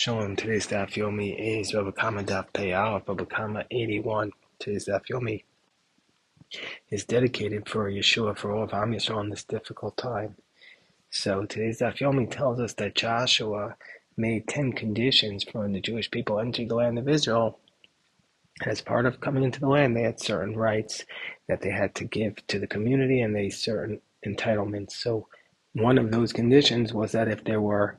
Shalom, today's Daf Yomi is Baba Kama Daf Peyal, Baba Kama 81. Today's Daf Yomi is dedicated for Yeshua, for all of Am Yisrael in this difficult time. So today's Daf Yomi tells us that Joshua made 10 conditions for when the Jewish people entering the land of Israel. As part of coming into the land, they had certain rights that they had to give to the community and they certain entitlements. So one of those conditions was that if there were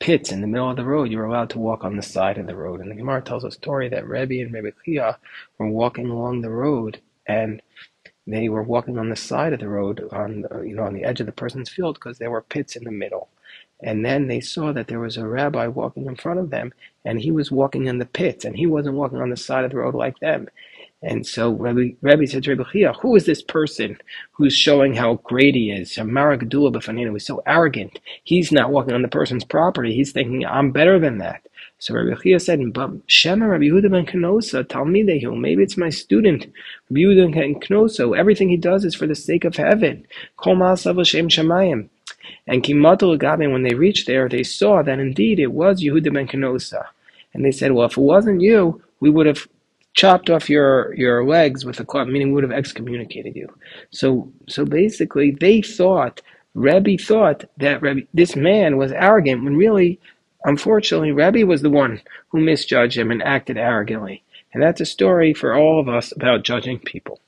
pits in the middle of the road, you were allowed to walk on the side of the road. And the Gemara tells a story that Rebbe and Rebbe Chia were walking along the road, and they were walking on the side of the road, on the, you know, on the edge of the person's field, because there were pits in the middle. And then they saw that there was a rabbi walking in front of them, and he was walking in the pits, and he wasn't walking on the side of the road like them. And so Rabbi, Rabbi said to Rabbi Chia, who is this person who's showing how great he is? Maragdula B'fanina was so arrogant. He's not walking on the person's property. He's thinking, I'm better than that. So Rabbi Chia said, but Shema Rabbi Yehuda ben Kenosa, Talmidehu, maybe it's my student, Rabbi Yehuda ben Kenosa. Everything he does is for the sake of heaven. Kol Shem Shemayim. And Kimatul Gabe, when they reached there, they saw that indeed it was Yehuda ben Kenosa. And they said, well, if it wasn't you, we would have chopped off your your legs with a club, meaning would have excommunicated you. So so basically, they thought Rebbe thought that Rebbe, this man was arrogant when really, unfortunately, Rebbe was the one who misjudged him and acted arrogantly. And that's a story for all of us about judging people.